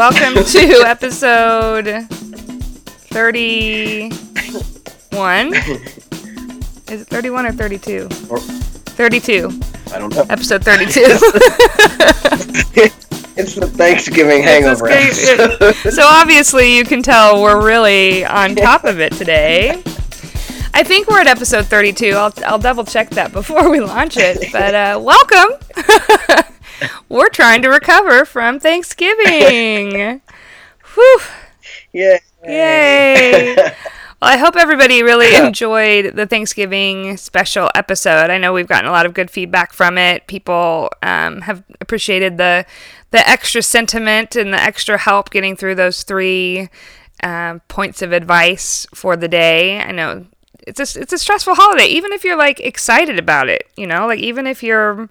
welcome to episode 31. Is it 31 or 32? Or- 32. I don't know. Episode 32. It's the Thanksgiving hangover episode. so obviously you can tell we're really on top of it today. I think we're at episode 32. I'll, I'll double check that before we launch it. But uh, welcome. we're trying to recover from Thanksgiving. Whew. yeah. Yay. Well, I hope everybody really enjoyed the Thanksgiving special episode. I know we've gotten a lot of good feedback from it. People um, have appreciated the the extra sentiment and the extra help getting through those three um, points of advice for the day. I know it's a it's a stressful holiday, even if you're like excited about it. You know, like even if you're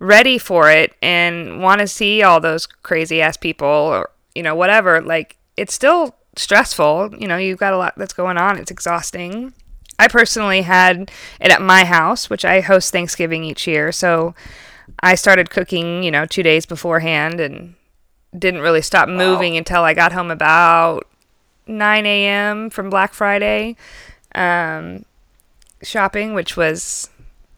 ready for it and want to see all those crazy ass people or you know whatever. Like it's still stressful. You know, you've got a lot that's going on. It's exhausting. I personally had it at my house, which I host Thanksgiving each year. So I started cooking, you know, two days beforehand and didn't really stop moving until I got home about 9 a.m. from Black Friday um, shopping, which was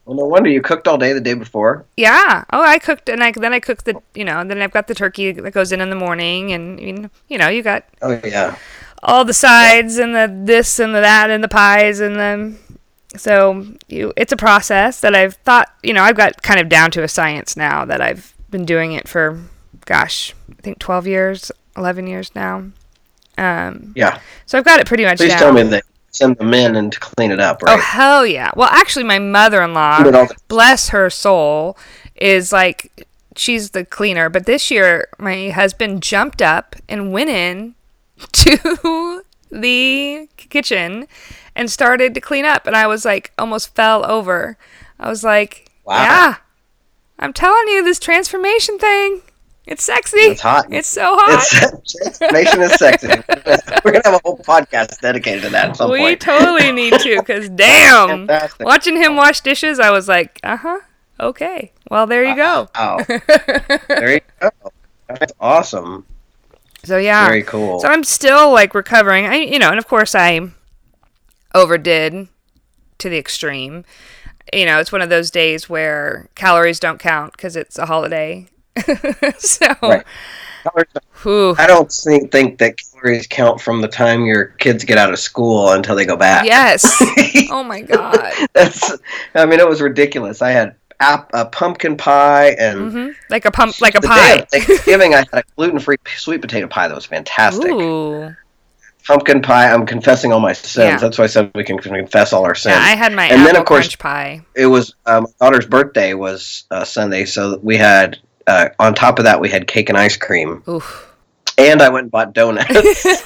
Well, no wonder you cooked all day the day before. yeah. Oh, I cooked, and I then I cooked the, you know, then I've got the turkey that goes in in the morning, and you know, you got Oh yeah. all the sides and the this and the that and the pies and the so you it's a process that I've thought you know I've got kind of down to a science now that I've been doing it for gosh I think 12 years 11 years now um Yeah. so I've got it pretty much Please down tell me that send the men in to clean it up, oh, right? oh hell yeah well actually my mother-in-law Clean it all the- bless her soul is like she's the cleaner but this year my husband jumped up and went in to the kitchen and started to clean up and i was like almost fell over i was like Wow. yeah i'm telling you this transformation thing it's sexy It's hot. it's so hot It's transformation is sexy. We're gonna have a whole podcast dedicated to that at some we point. totally need to because damn Fantastic. watching him wash dishes i was like uh-huh okay well there you go Wow. there you go. That's awesome. So yeah. Very cool. So I'm still like recovering. I you know, and of course I overdid to the extreme. You know, it's one of those days where calories don't count because it's a holiday. so, Right. I don't think, think that calories count from the time your kids get out of school until they go back. yes. Oh my god. That's. I mean, it was ridiculous. I had ap- a pumpkin pie and hmm Like a pump, like a pie. Thanksgiving. I had a gluten-free sweet potato pie that was fantastic. Ooh. Pumpkin pie. I'm confessing all my sins. Yeah. That's why I said we can confess all our sins. Yeah, I had my And then, of course- pie. it was um, my daughter's birthday was uh, Sunday, so we had uh, on top of that we had cake and ice cream, Oof. and I went and bought donuts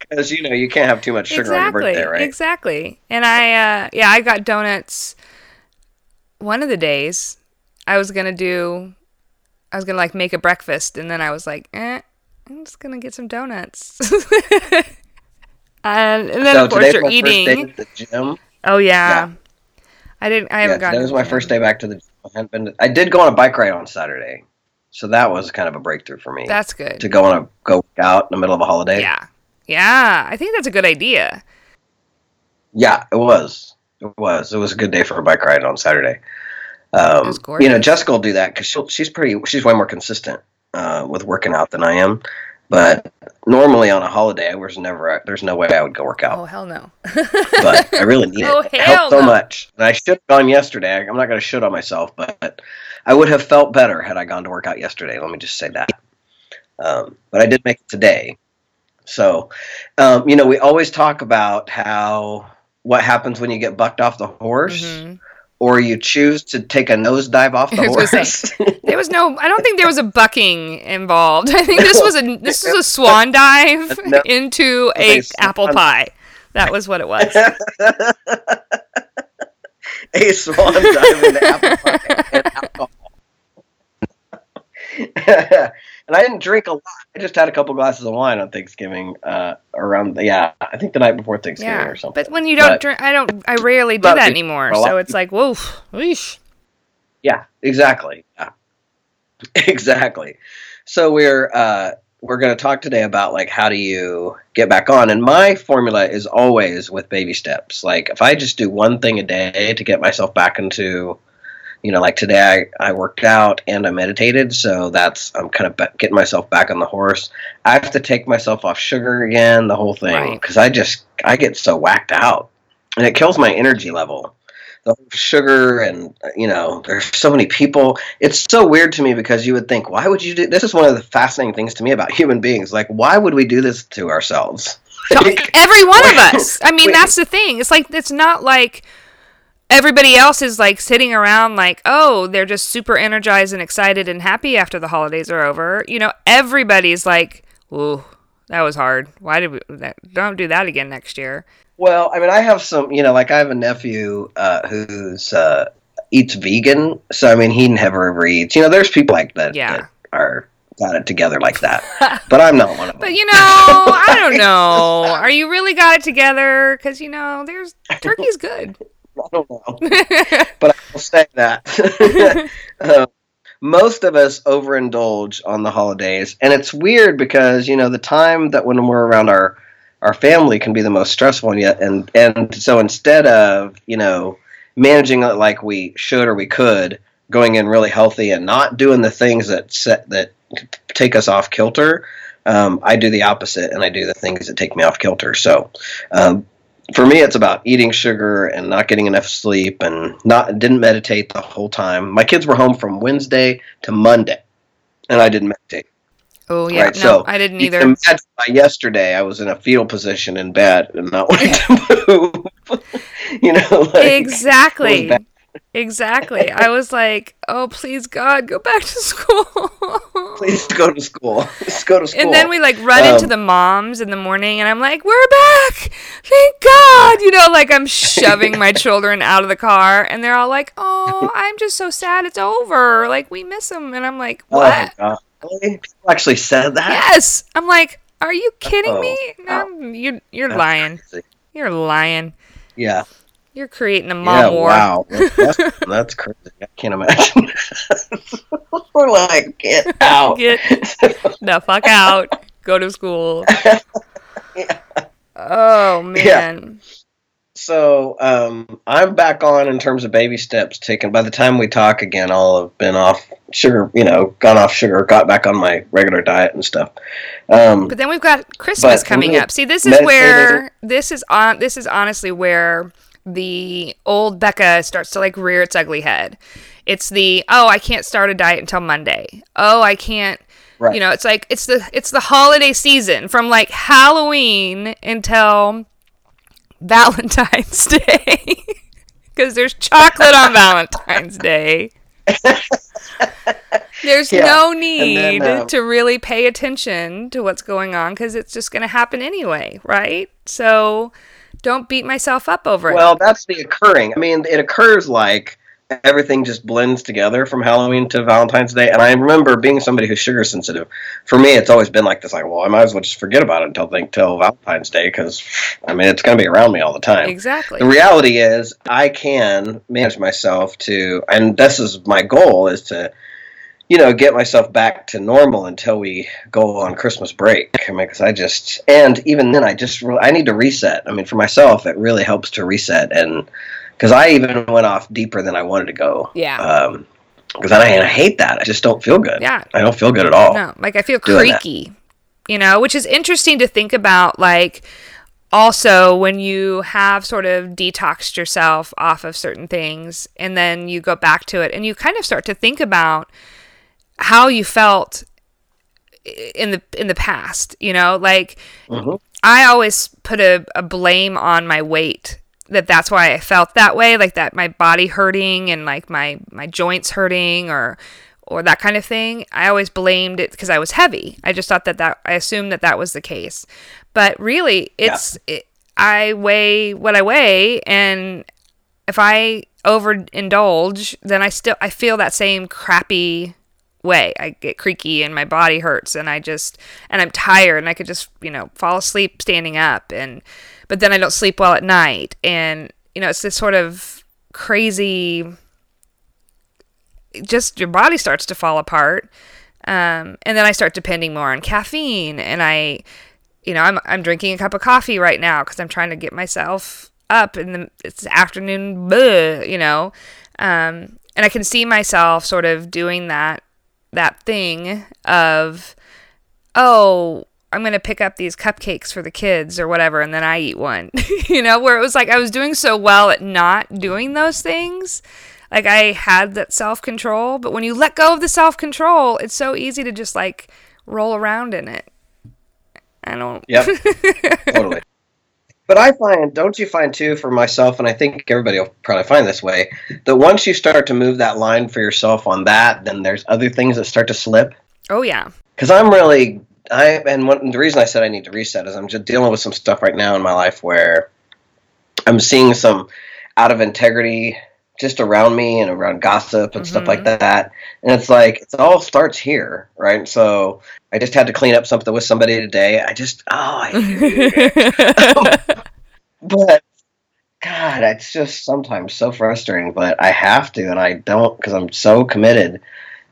because you know you can't have too much sugar on your birthday, right? Exactly. And I, uh, yeah, I got donuts. One of the days, I was gonna do, I was gonna like make a breakfast, and then I was like, eh, I'm just gonna get some donuts. and, and then so of course you're my first day eating. at the gym. Oh yeah. I didn't. I Yeah, haven't gotten. today was my first day back to the gym. I, hadn't been I did go on a bike ride on Saturday, so that was kind of a breakthrough for me. That's good. to go on a go out in the middle of a holiday. Yeah. Yeah. I think that's a good idea. Yeah, it was. It was. It was a good day for a bike ride on Saturday. Um, you know. Jessica will do that because she's pretty. She's way more consistent uh, with working out than I am. But normally on a holiday, there's never. There's no way I would go work out. Oh hell no. But I really need Oh, it. It hell helped so no. much. And I should have gone yesterday. I'm not going to shit on myself, but I would have felt better had I gone to work out yesterday. Let me just say that. Um, but I did make it today. So, um, you know, we always talk about how what happens when you get bucked off the horse, Mhm. Or you choose to take a nosedive off the horse. There was no. I don't think there was a bucking involved. I think this was a this was a swan dive No. into a apple pie. That was what it was. a swan dive into apple pie and alcohol. And I didn't drink a lot. I just had a couple glasses of wine on Thanksgiving. Uh, around yeah, I think the night before Thanksgiving Yeah, or something. but when you don't But- drink, I don't. I rarely do that anymore. So it's like, whoa, whoosh. Yeah, exactly. Yeah. Exactly. so we're uh, we're going to talk today about like how do you get back on and my formula is always with baby steps like if i just do one thing a day to get myself back into you know like today i, I worked out and i meditated so that's i'm kind of getting myself back on the horse. I have to take myself off sugar again the whole thing because right. i just i get so whacked out. And it kills my energy level. The sugar and you know there's so many people. It's so weird to me because you would think why would you do this is one of the fascinating things to me about human beings. Like why would we do this to ourselves? Every one of us. I mean that's the thing. It's like it's not like everybody else is like sitting around like oh they're just super energized and excited and happy after the holidays are over you know everybody's like ooh that was hard why did we don't do that again next year well, I mean, I have some, you know, like I have a nephew uh, who's uh, eats vegan, so I mean, he never ever eats. You know, there's people like that yeah. that are got it together like that, but I'm not one of them. But you know, I don't know. Are you really got it together? Because you know, there's turkey's good. I don't know, but I will say that. uh, most of us overindulge on the holidays, and it's weird because you know the time that when we're around our our family can be the most stressful and yet and and so instead of you know managing it like we should or we could going in really healthy and not doing the things that set that take us off kilter um, i do the opposite and i do the things that take me off kilter. So um, for me it's about eating sugar and not getting enough sleep and not didn't meditate the whole time my kids were home from wednesday to monday and i didn't meditate Oh yeah, right, no, so I didn't either. Imagine by yesterday, I was in a fetal position in bed and not wanting to move. you know, like, exactly, exactly. I was like, "Oh, please, God, go back to school. Please go to school. Just go to school." And then we like run um, into the moms in the morning, and I'm like, "We're back! Thank God!" You know, like I'm shoving my children out of the car, and they're all like, "Oh, I'm just so sad it's over. Like we miss them," and I'm like, oh "What?" Oh Really? People actually said that? Yes. I'm like, are you kidding oh, me? No, oh. you're you're That's lying. Crazy. You're lying. Yeah. You're creating a mom yeah, war. Wow. That's, that's crazy. I can't imagine. We're like, get out. Get the fuck out. Go to school. yeah. Oh man. Yeah so um, I'm back on in terms of baby steps taken. By the time we talk again, I'll have been off sugar, you know, gone off sugar, got back on my regular diet and stuff. Um, but then we've got Christmas coming up. See, this is where this is on. This is honestly where the old Becca starts to like rear its ugly head. It's the oh, I can't start a diet until Monday. Oh, I can't. Right. You know, it's like it's the it's the holiday season from like Halloween until Valentine's Day because there's chocolate on Valentine's Day. There's yeah. no need then, um, to really pay attention to what's going on because it's just going to happen anyway, right? So don't beat myself up over well, it. Well, that's the occurring. I mean, it occurs like everything just blends together from Halloween to Valentine's Day. And I remember being somebody who's sugar sensitive. For me, it's always been like this: like, well, I might as well just forget about it until think till Valentine's Day because I mean it's going to be around me all the time. Exactly. The reality is, I can manage myself to, and this is my goal: is to you know, get myself back to normal until we go on Christmas break. I mean, because I just, and even then, I just, really, I need to reset. I mean, for myself, it really helps to reset and because I even went off deeper than I wanted to go. Yeah. Um, because I, I hate that. I just don't feel good. Yeah. I don't feel good at all. No, like I feel creaky, that. you know, which is interesting to think about. Like, also when you have sort of detoxed yourself off of certain things and then you go back to it and you kind of start to think about how you felt in the in the past you know like mm-hmm. i always put a, a blame on my weight that that's why I felt that way, like that my body hurting and like my my joints hurting or or that kind of thing. I always blamed it because I was heavy. I just thought that that I assumed that that was the case, but really, it's yeah. it, I weigh what I weigh, and if I overindulge, then I still I feel that same crappy way. I get creaky and my body hurts and I just and I'm tired and I could just, you know, fall asleep standing up and but then I don't sleep well at night. And, you know, it's this sort of crazy, just your body starts to fall apart. Um, and then I start depending more on caffeine, and I, you know, I'm I'm drinking a cup of coffee right now because I'm trying to get myself up, and the, it's afternoon, you know, um, and I can see myself sort of doing that that thing of, oh, I'm going to pick up these cupcakes for the kids or whatever, and then I eat one. you know, where it was like I was doing so well at not doing those things. Like I had that self control, but when you let go of the self control, it's so easy to just like roll around in it. I don't. Yep. totally. But I find, don't you find too, for myself, and I think everybody will probably find this way, that once you start to move that line for yourself on that, then there's other things that start to slip. Oh yeah. Because I'm really, I and one, the reason I said I need to reset is I'm just dealing with some stuff right now in my life where I'm seeing some out of integrity just around me and around gossip and mm-hmm. stuff like mm-hmm. that. And it's like it all starts here, right? So I just had to clean up something with somebody today. I just oh, I but God, it's just sometimes so frustrating. But I have to, and I don't because I'm so committed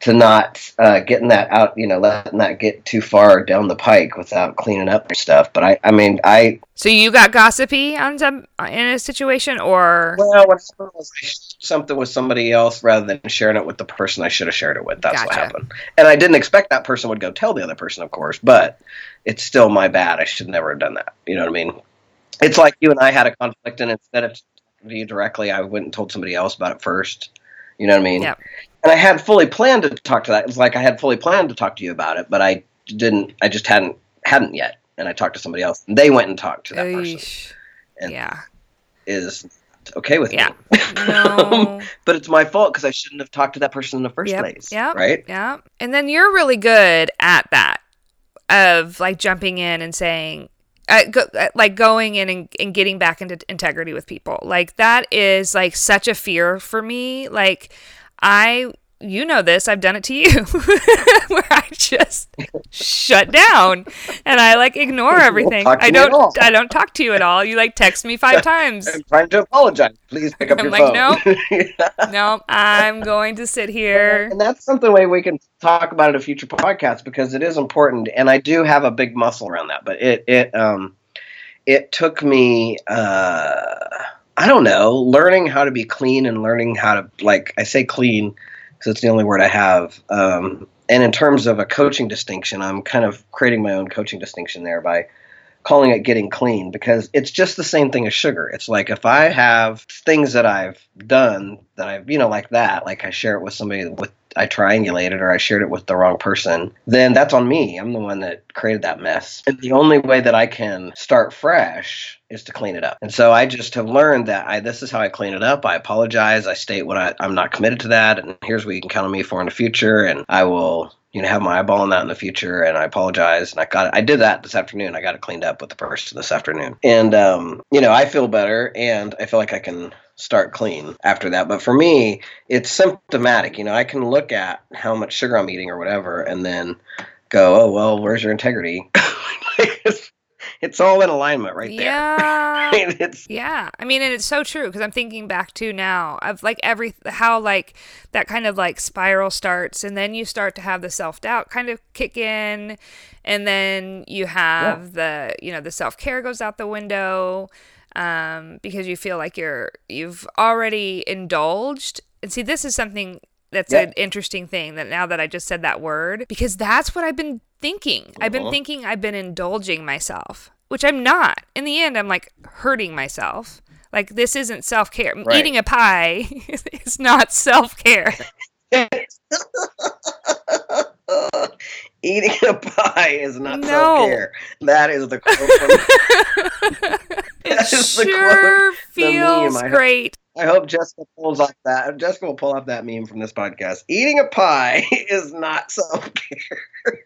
to not uh, getting that out, you know, letting that get too far down the pike without cleaning up stuff. But I, I mean, I. So you got gossipy on some in a situation, or well, what happened was something with somebody else rather than sharing it with the person I should have shared it with. That's gotcha. what happened, and I didn't expect that person would go tell the other person, of course. But it's still my bad. I should never have done that. You know what I mean? It's like you and I had a conflict, and instead of talking to you directly, I went and told somebody else about it first. You know what I mean? Yeah and I had fully planned to talk to that. It's like I had fully planned to talk to you about it, but I didn't. I just hadn't hadn't yet. And I talked to somebody else, and they went and talked to that person. And yeah, is okay with yeah. me. No. but it's my fault because I shouldn't have talked to that person in the first yep. place. Yeah. Right. Yeah. And then you're really good at that, of like jumping in and saying, uh, go, uh, like going in and, and getting back into integrity with people. Like that is like such a fear for me. Like I you know this i've done it to you where i just shut down and i like ignore everything. i don't i don't talk to you at all. You like text me five times. I'm trying to apologize. Please pick up I'm your like, phone. No no i'm going to sit here. and that's something way we can talk about in a future podcast because it is important and i do have a big muscle around that but it it um it took me uh I don't know, learning how to be clean and learning how to like I say clean because it's the only word I have. Um, and in terms of a coaching distinction, I'm kind of creating my own coaching distinction there by calling it getting clean because it's just the same thing as sugar. It's like if I have things that I've done that I've, you know, like that, like I share it with somebody with I triangulated or I shared it with the wrong person, then that's on me. I'm the one that created that mess. And the only way that I can start fresh is to clean it up. And so I just have learned that I this is how I clean it up. I apologize. I state what I, I'm not committed to that, and here's what you can count on me for in the future. And I will you know have my eyeball on that in the future and i apologize and i got it i did that this afternoon i got it cleaned up with the person this afternoon and um, you know i feel better and i feel like i can start clean after that. But for me, it's symptomatic. You know, I can look at how much sugar I'm eating or whatever, and then go, "Oh well, where's your integrity?" it's, all in alignment right there. Yeah, it's yeah. I mean, and it's so true because I'm thinking back to now of like every how like that kind of like spiral starts, and then you start to have the self doubt kind of kick in, and then you have yeah. the you know the self care goes out the window um, because you feel like you're you've already indulged. And see, this is something that's an interesting thing that now that I just said that word, because that's what I've been thinking. I've been uh-huh. thinking I've been indulging myself, which I'm not. In the end, I'm like hurting myself. Like this isn't self care. Right. Eating a pie is not self care. Eating a pie is not no. self care. That is the quote. From, it sure quote, feels great. I hope Jessica pulls up that. Jessica will pull up that meme from this podcast. Eating a pie is not self care.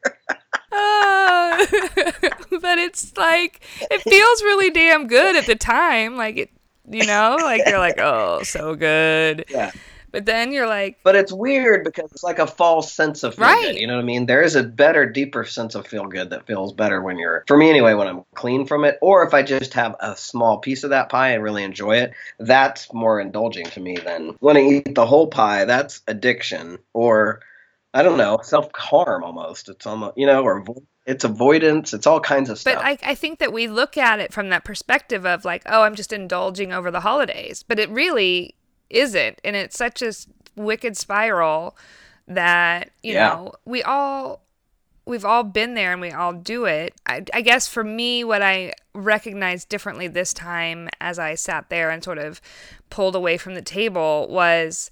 Uh, but it's like it feels really damn good at the time. Like it, you know, like you're like, oh, so good. Yeah. But then you're like, but it's weird because it's like a false sense of feel right. good. You know what I mean? There is a better, deeper sense of feel good that feels better when you're, for me anyway, when I'm clean from it, or if I just have a small piece of that pie and really enjoy it. That's more indulging to me than when I eat the whole pie. That's addiction, or I don't know, self harm almost. It's almost you know, or it's avoidance. It's all kinds of stuff. But I, I think that we look at it from that perspective of like, oh, I'm just indulging over the holidays. But it really isn't. And it's such a wicked spiral that, you yeah. know, we all we've all been there and we all do it. I, I, guess for me, what I recognized differently this time as I sat there and sort of pulled away from the table was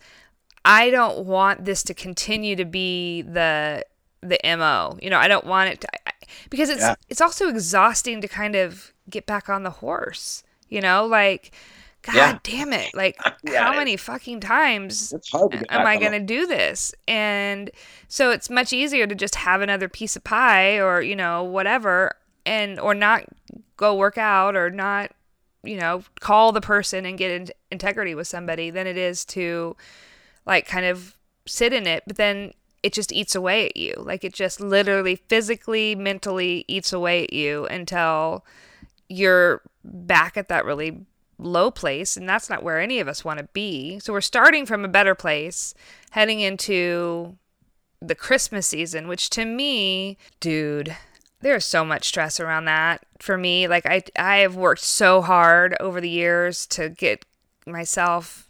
I don't want this to continue to be the the mo. You know, I don't want it to because it's yeah. it's also exhausting to kind of get back on the horse. You know, like God yeah. damn it. Like, yeah, how many fucking times am I going to do this? And so it's much easier to just have another piece of pie or, you know, whatever, and, or not go work out or not, you know, call the person and get in integrity with somebody than it is to, like, kind of sit in it. But then it just eats away at you. Like, it just literally physically, mentally eats away at you until you're back at that really low place, and that's not where any of us want to be. So we're starting from a better place, heading into the Christmas season, which to me, dude, there's so much stress around that for me. Like I I have worked so hard over the years to get myself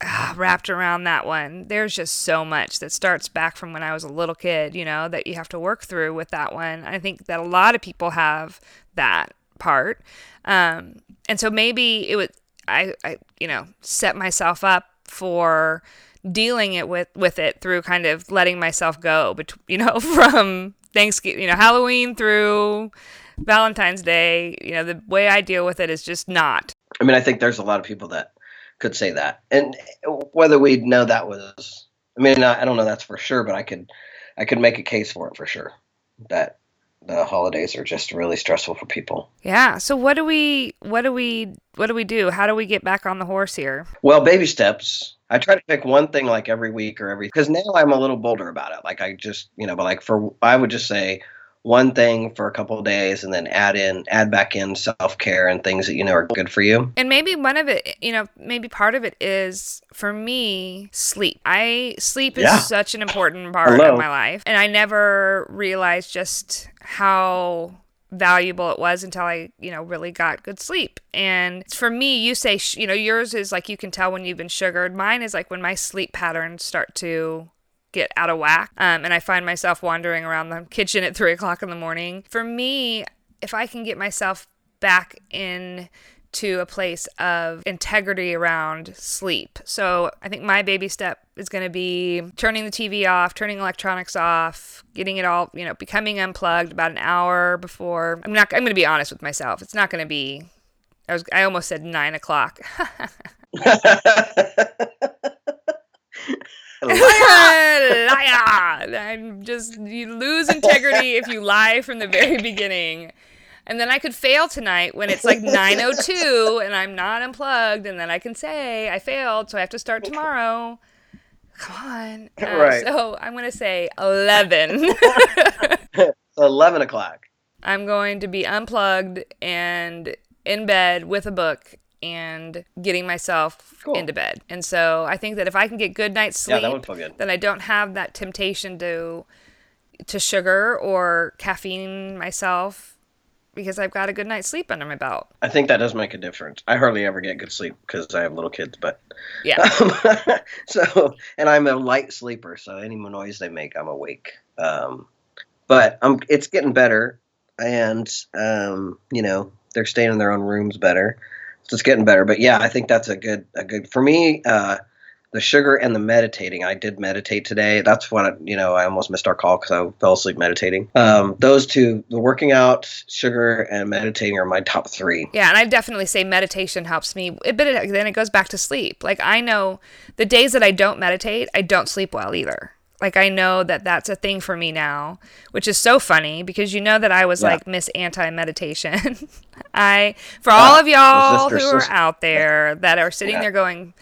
uh, wrapped around that one. There's just so much that starts back from when I was a little kid, you know, that you have to work through with that one. I think that a lot of people have that part. Um, and so maybe it would, I, I, you know, set myself up for dealing it with, with it through kind of letting myself go, but you know, from Thanksgiving, you know, Halloween through Valentine's Day, you know, the way I deal with it is just not. I mean, I think there's a lot of people that could say that, and whether we know that was, I mean, I, I don't know that's for sure, but I could, I could make a case for it for sure that the holidays are just really stressful for people. Yeah. So what do we what do we what do we do? How do we get back on the horse here? Well, baby steps. I try to pick one thing like every week or every because now I'm a little bolder about it. Like I just you know, but like for I would just say one thing for a couple of days and then add in add back in self-care and things that you know are good for you and maybe one of it you know maybe part of it is for me sleep i sleep is yeah. such an important part Hello. of my life and i never realized just how valuable it was until I, you know, really got good sleep. And for me, you say, you know, yours is like you can tell when you've been sugared. Mine is like when my sleep patterns start to get out of whack um, and I find myself wandering around the kitchen at three o'clock in the morning. For me, if I can get myself back in to a place of integrity around sleep. So I think my baby step is going to be turning the TV off, turning electronics off, getting it all, you know, becoming unplugged about an hour before. I'm not. I'm going to be honest with myself. It's not going to be. I was. I almost said nine o'clock. liar, liar. I'm just you lose integrity if you lie from the very beginning. And then I could fail tonight when it's like 9:02 and I'm not unplugged and then I can say I failed, so I have to start tomorrow. Come on. Uh, right. So I'm going to say 11. 11 o'clock. I'm going to be unplugged and in bed with a book and getting myself cool. into bed. And so I think that if I can get good night's sleep, yeah, then I don't have that temptation to to sugar or caffeine myself because I've got a good night's sleep under my belt. I think that does make a difference. I hardly ever get good sleep because I have little kids, but yeah. Um, so, and I'm a light sleeper, so any noise they make, I'm awake. Um, but I'm, it's getting better, and um, you know, they're staying in their own rooms better so it's getting better. But yeah, I think that's a good a good for me. Uh, the sugar and the meditating. I did meditate today. That's what you know. I almost missed our call because I fell asleep meditating. Um, those two, the working out, sugar, and meditating are my top three. Yeah, and I definitely say meditation helps me. But it, then it goes back to sleep. Like I know the days that I don't meditate, I don't sleep well either. Like I know that that's a thing for me now, which is so funny because you know that I was yeah. like Miss Anti Meditation. I for all of y'all who are out there that are sitting yeah. there going,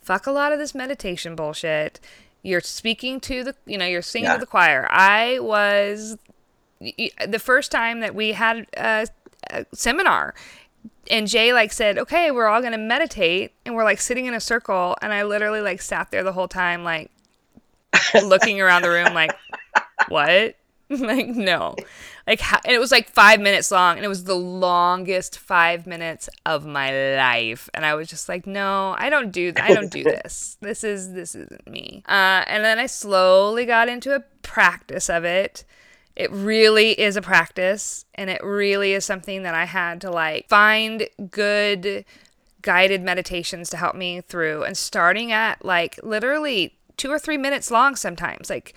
"Fuck a lot of this meditation bullshit." You're speaking to the, you know, you're singing yeah. to the choir. I was the first time that we had a, a seminar and Jay like said, "Okay, we're all going to meditate." And we're like sitting in a circle and I literally like sat there the whole time like looking around the room like, what? like, no. Like, and it was like five minutes long, and it was the longest five minutes of my life. And I was just like, no, I don't do, I don't do this. This is, this isn't me. Uh, and then I slowly got into a practice of it. It really is a practice, and it really is something that I had to like find good guided meditations to help me through and starting at like literally two or three minutes long sometimes. Like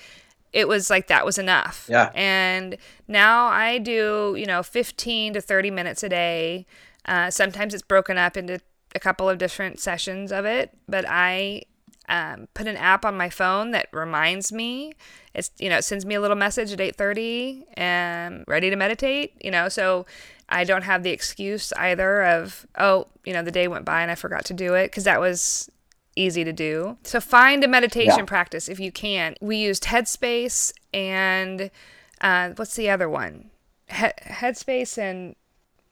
it was like that was enough. Yeah. and now i do you know 15 to 30 minutes a day. Uh, sometimes it's broken up into a couple of different sessions of it but i um, put an app on my phone that reminds me. It's you know it sends me a little message at 8.30 and ready to meditate you know? So i don't have the excuse either of oh you know the day went by and i forgot to do it because that was easy to do. So find a meditation Yeah. practice if you can. We used headspace and uh, what's the other one? He- headspace and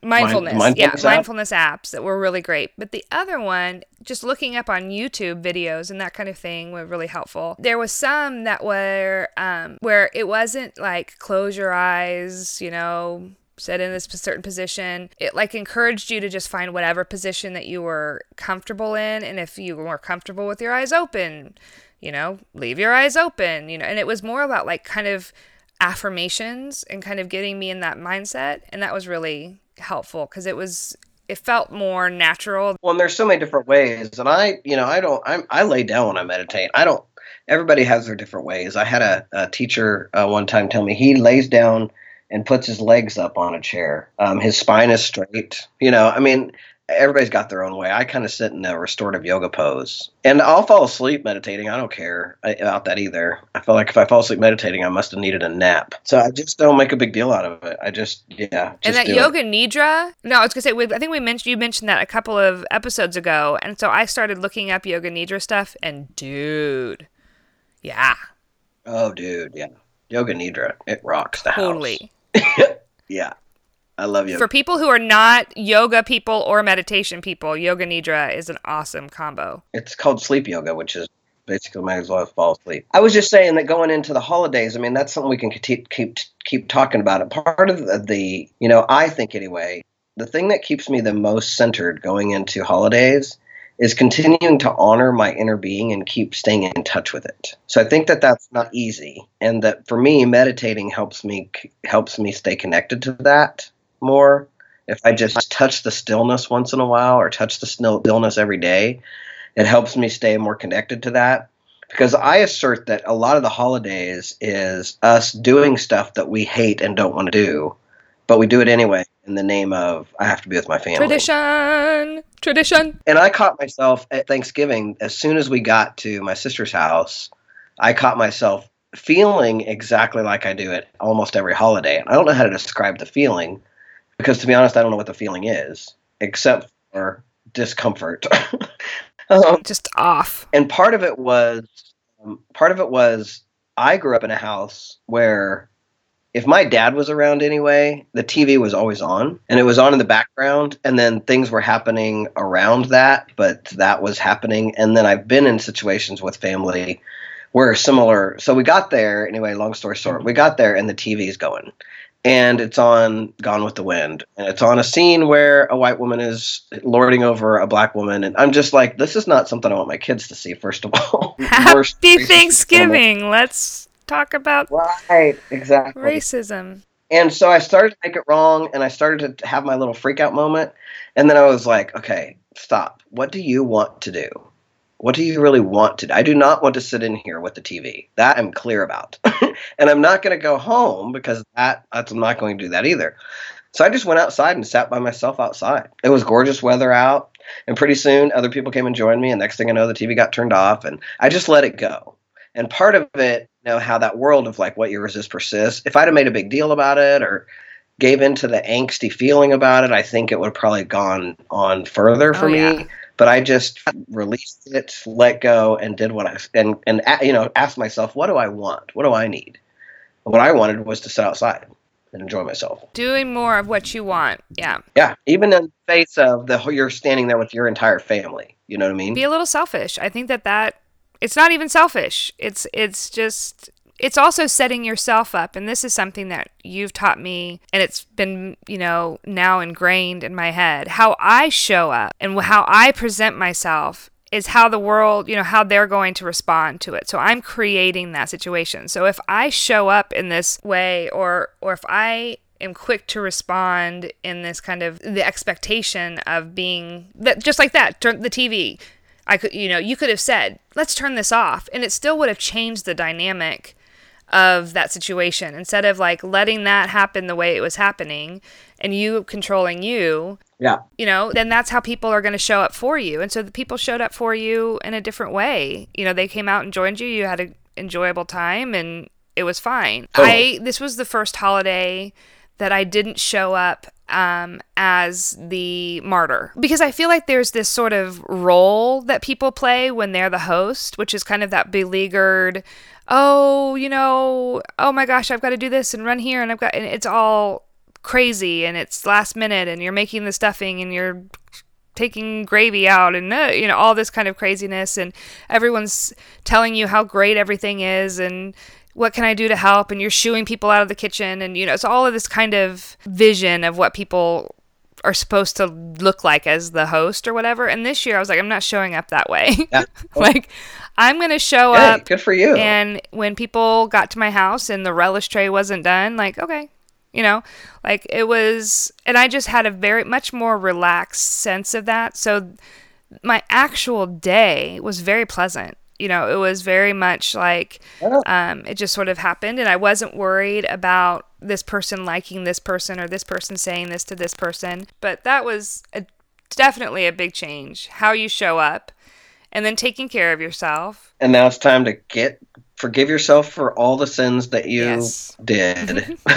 mindfulness, yeah mindfulness app? mindfulness apps that were really great. But the other one just looking up on youtube videos and that kind of thing were really helpful. There was some that were um, where it wasn't like close your eyes you know sit in this certain position it like encouraged you to just find whatever position that you were comfortable in and if you were more comfortable with your eyes open you know leave your eyes open you know and it was more about like kind of affirmations and kind of getting me in that mindset and that was really helpful because it was it felt more natural Well, and there's so many different ways, and I, you know, I don't, I'm, I lay down when I meditate. I don't. Everybody has their different ways. I had a, a teacher uh, one time tell me he lays down and puts his legs up on a chair. Um, his spine is straight. You know, I mean, everybody's got their own way. I kind of sit in a restorative yoga pose, and I'll fall asleep meditating. I don't care uh, about that either. I feel like if I fall asleep meditating, I must have needed a nap. So I just don't make a big deal out of it. I just, yeah, just and that do it. yoga nidra no i was gonna say i think we mentioned you mentioned that a couple of episodes ago and so i started looking up yoga nidra stuff and dude yeah Oh, dude, yeah. Yoga Nidra, it rocks the totally house. Yeah. I love yoga. for people who are not yoga people or meditation people yoga nidra is an awesome combo it's called sleep yoga, which is basically might as well fall asleep. I was just saying that going into the holidays, I mean, that's something we can keep keep keep talking about. It part of the, the you know, I think anyway, the thing that keeps me the most centered going into holidays is continuing to honor my inner being and keep staying in touch with it. So I think that that's not easy, and that for me, meditating helps me helps me stay connected to that more. If I just touch the stillness once in a while, or touch the stillness every day, it helps me stay more connected to that. Because I assert that a lot of the holidays is us doing stuff that we hate and don't want to do, but we do it anyway in the name of I have to be with my family. tradition tradition And I caught myself at Thanksgiving, as soon as we got to my sister's house, I caught myself feeling exactly like I do at almost every holiday. And I don't know how to describe the feeling because, to be honest, I don't know what the feeling is, except for discomfort. um, just off and part of it was um, part of it was I grew up in a house where if my dad was around anyway, the TV was always on and it was on in the background and then things were happening around that, but that was happening and then I've been in situations with family where similar so we got there anyway, long story short, we got there and the TV's going. And it's on Gone with the Wind. And it's on a scene where a white woman is lording over a black woman. And I'm just like, this is not something I want my kids to see, first of all. Happy thanksgiving let's talk about. Right, exactly. racism And so I started to make it wrong and I started to have my little freak out moment. And then I was like, okay, stop. What do you want to do? What do you really want to do? I do not want to sit in here with the TV. That I'm clear about. and I'm not going to go home because that that's, I'm not going to do that either. So I just went outside and sat by myself outside. It was gorgeous weather out. And pretty soon other people came and joined me. And next thing I know, the TV got turned off and I just let it go. And part of it, know, how that world of like what you resist persists, if I'd have made a big deal about it or gave into the angsty feeling about it, I think it would have probably gone on further for Oh, me. yeah. But I just released it, let go, and did what I and and you know asked myself, what do I want? What do I need? What I wanted was to sit outside and enjoy myself. doing more of what you want yeah Yeah, even in the face of the you're standing there with your entire family. You know what I mean? be a little selfish. I think that that it's not even selfish. It's it's just it's also setting yourself up. And this is something that you've taught me and it's been you know now ingrained in my head. How i show up and how i present myself is how the world you know how they're going to respond to it. So i'm creating that situation. So if i show up in this way or or if i am quick to respond in this kind of the expectation of being that just like that turn the tv i could you know you could have said let's turn this off and it still would have changed the dynamic of that situation. Instead of like letting that happen the way it was happening and you controlling you yeah. you know then that's how people are going to show up for you. And so the people showed up for you in a different way. You know they came out and joined you. You had an enjoyable time and it was fine. Totally. i this was the first holiday that i didn't show up um, as the martyr. Because I feel like there's this sort of role that people play when they're the host, which is kind of that beleaguered, oh, you know, oh my gosh, I've got to do this and run here, and I've got, and it's all crazy and it's last minute, and you're making the stuffing and you're taking gravy out and uh, you know all this kind of craziness and everyone's telling you how great everything is and what can I do to help and you're shooing people out of the kitchen and you know it's all of this kind of vision of what people are supposed to look like as the host or whatever. And this year I was like, I'm not showing up that way. Yeah. like I'm gonna show hey, up. Good for you. And when people got to my house and the relish tray wasn't done, like, okay. You know, like it was, and I just had a very much more relaxed sense of that. So my actual day was very pleasant you know, it was very much like um, it just sort of happened, and I wasn't worried about this person liking this person or this person saying this to this person. But that was a, definitely a big change how you show up and then taking care of yourself. And now it's time to get forgive yourself for all the sins that you yes. did.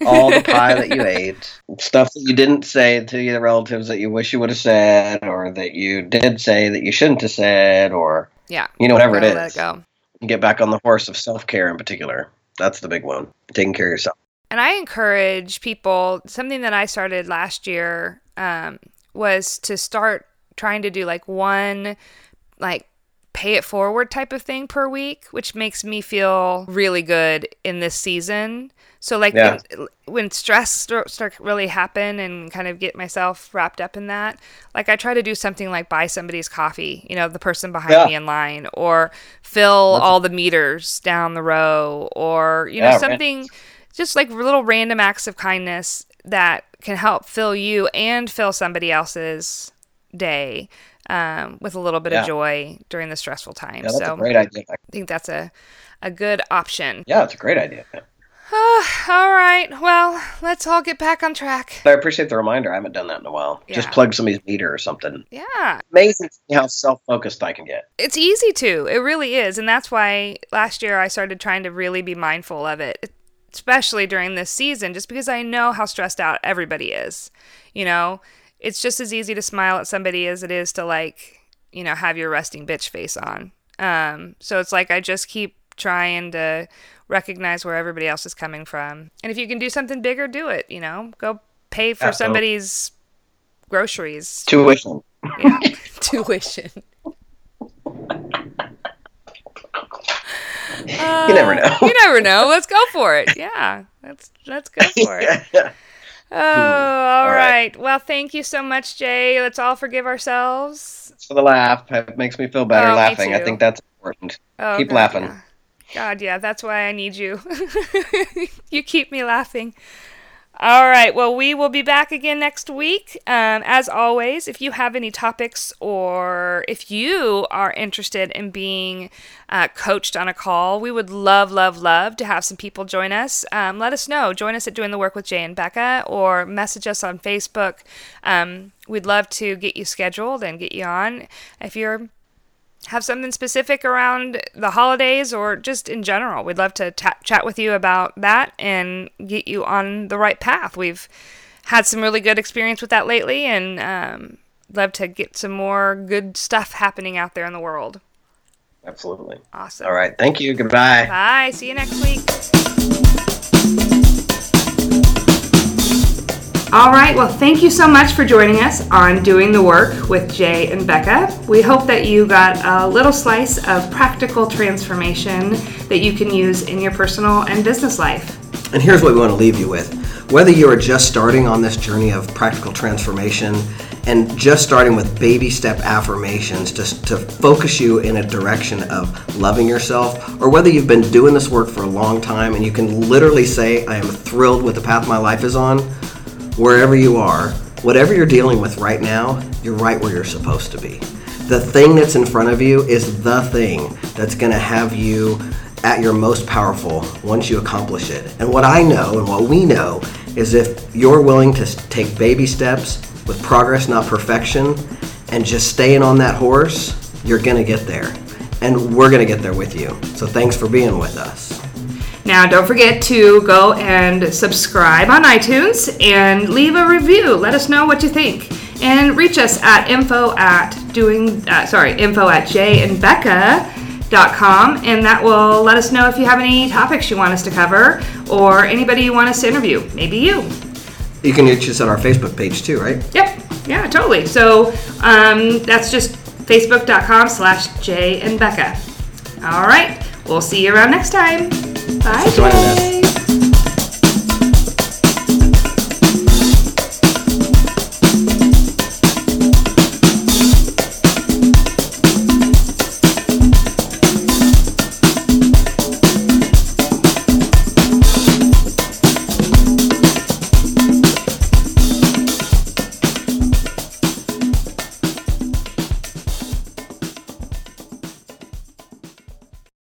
all the pie that you ate, stuff that you didn't say to your relatives that you wish you would have said, or that you did say that you shouldn't have said, or yeah. You know, whatever it is. Let it go. Get back on the horse of self care in particular. That's the big one. Taking care of yourself. And I encourage people, something that I started last year um, was to start trying to do like one, like, pay it forward type of thing per week, which makes me feel really good in this season so like yeah. when, when, stress start, start really happen and kind of get myself wrapped up in that, like I try to do something like buy somebody's coffee, you know, the person behind yeah. me in line, or fill That's all the meters down the row, or you know something, right. just like little random acts of kindness that can help fill you and fill somebody else's day um, with a little bit of joy during the stressful time. Yeah, that's so a great idea. I think that's a a good option. Yeah, it's a great idea. Uh, all right. Well, let's all get back on track. I appreciate the reminder. I haven't done that in a while. Yeah. Just plug somebody's meter or something. Yeah. Amazing how self focused I can get. It's easy to. It really is. And that's why last year I started trying to really be mindful of it, especially during this season, just because I know how stressed out everybody is. You know, it's just as easy to smile at somebody as it is to, like, you know, have your resting bitch face on. Um, so it's like I just keep trying to recognize where everybody else is coming from. And if you can do something bigger, do it. You know, go pay for somebody's groceries. Tuition. Yeah, tuition. Uh, you never know. you never know. Let's go for it. Yeah, let's let's go for it. yeah. Oh, all, all right. right. Well, thank you so much, Jay. Let's all forgive ourselves. For the laugh, it makes me feel better oh, laughing. I think that's important. Oh, Keep God, laughing. Yeah. God, yeah, that's why I need you. you keep me laughing. All right. Well, we will be back again next week. Um, as always, if you have any topics or if you are interested in being uh, coached on a call, we would love, love, love to have some people join us. Um, let us know. Join us at Doing the Work with Jay and Becca or message us on Facebook. Um, we'd love to get you scheduled and get you on. If you're have something specific around the holidays or just in general. We'd love to t- chat with you about that and get you on the right path. We've had some really good experience with that lately and um, love to get some more good stuff happening out there in the world. Absolutely. Awesome. All right. Thank you. Goodbye. Bye. See you next week. All right, well, thank you so much for joining us on Doing the Work with Jay and Becca. We hope that you got a little slice of practical transformation that you can use in your personal and business life. And here's what we want to leave you with. Whether you are just starting on this journey of practical transformation and just starting with baby step affirmations just to focus you in a direction of loving yourself, or whether you've been doing this work for a long time and you can literally say, I am thrilled with the path my life is on, wherever you are, whatever you're dealing with right now, you're right where you're supposed to be. The thing that's in front of you is the thing that's going to have you at your most powerful once you accomplish it. And what I know and what we know is if you're willing to take baby steps with progress, not perfection, and just staying on that horse, you're going to get there. And we're going to get there with you. So thanks for being with us. Now, don't forget to go and subscribe on iTunes and leave a review. Let us know what you think. And reach us at info at doing, uh, sorry, info at Jay and Becca com, and that will let us know if you have any topics you want us to cover or anybody you want us to interview. Maybe you. You can reach us on our Facebook page too, right? Yep. Yeah, totally. So um, that's just facebook.com slash Jay and Becca. All right. We'll see you around next time. Bye.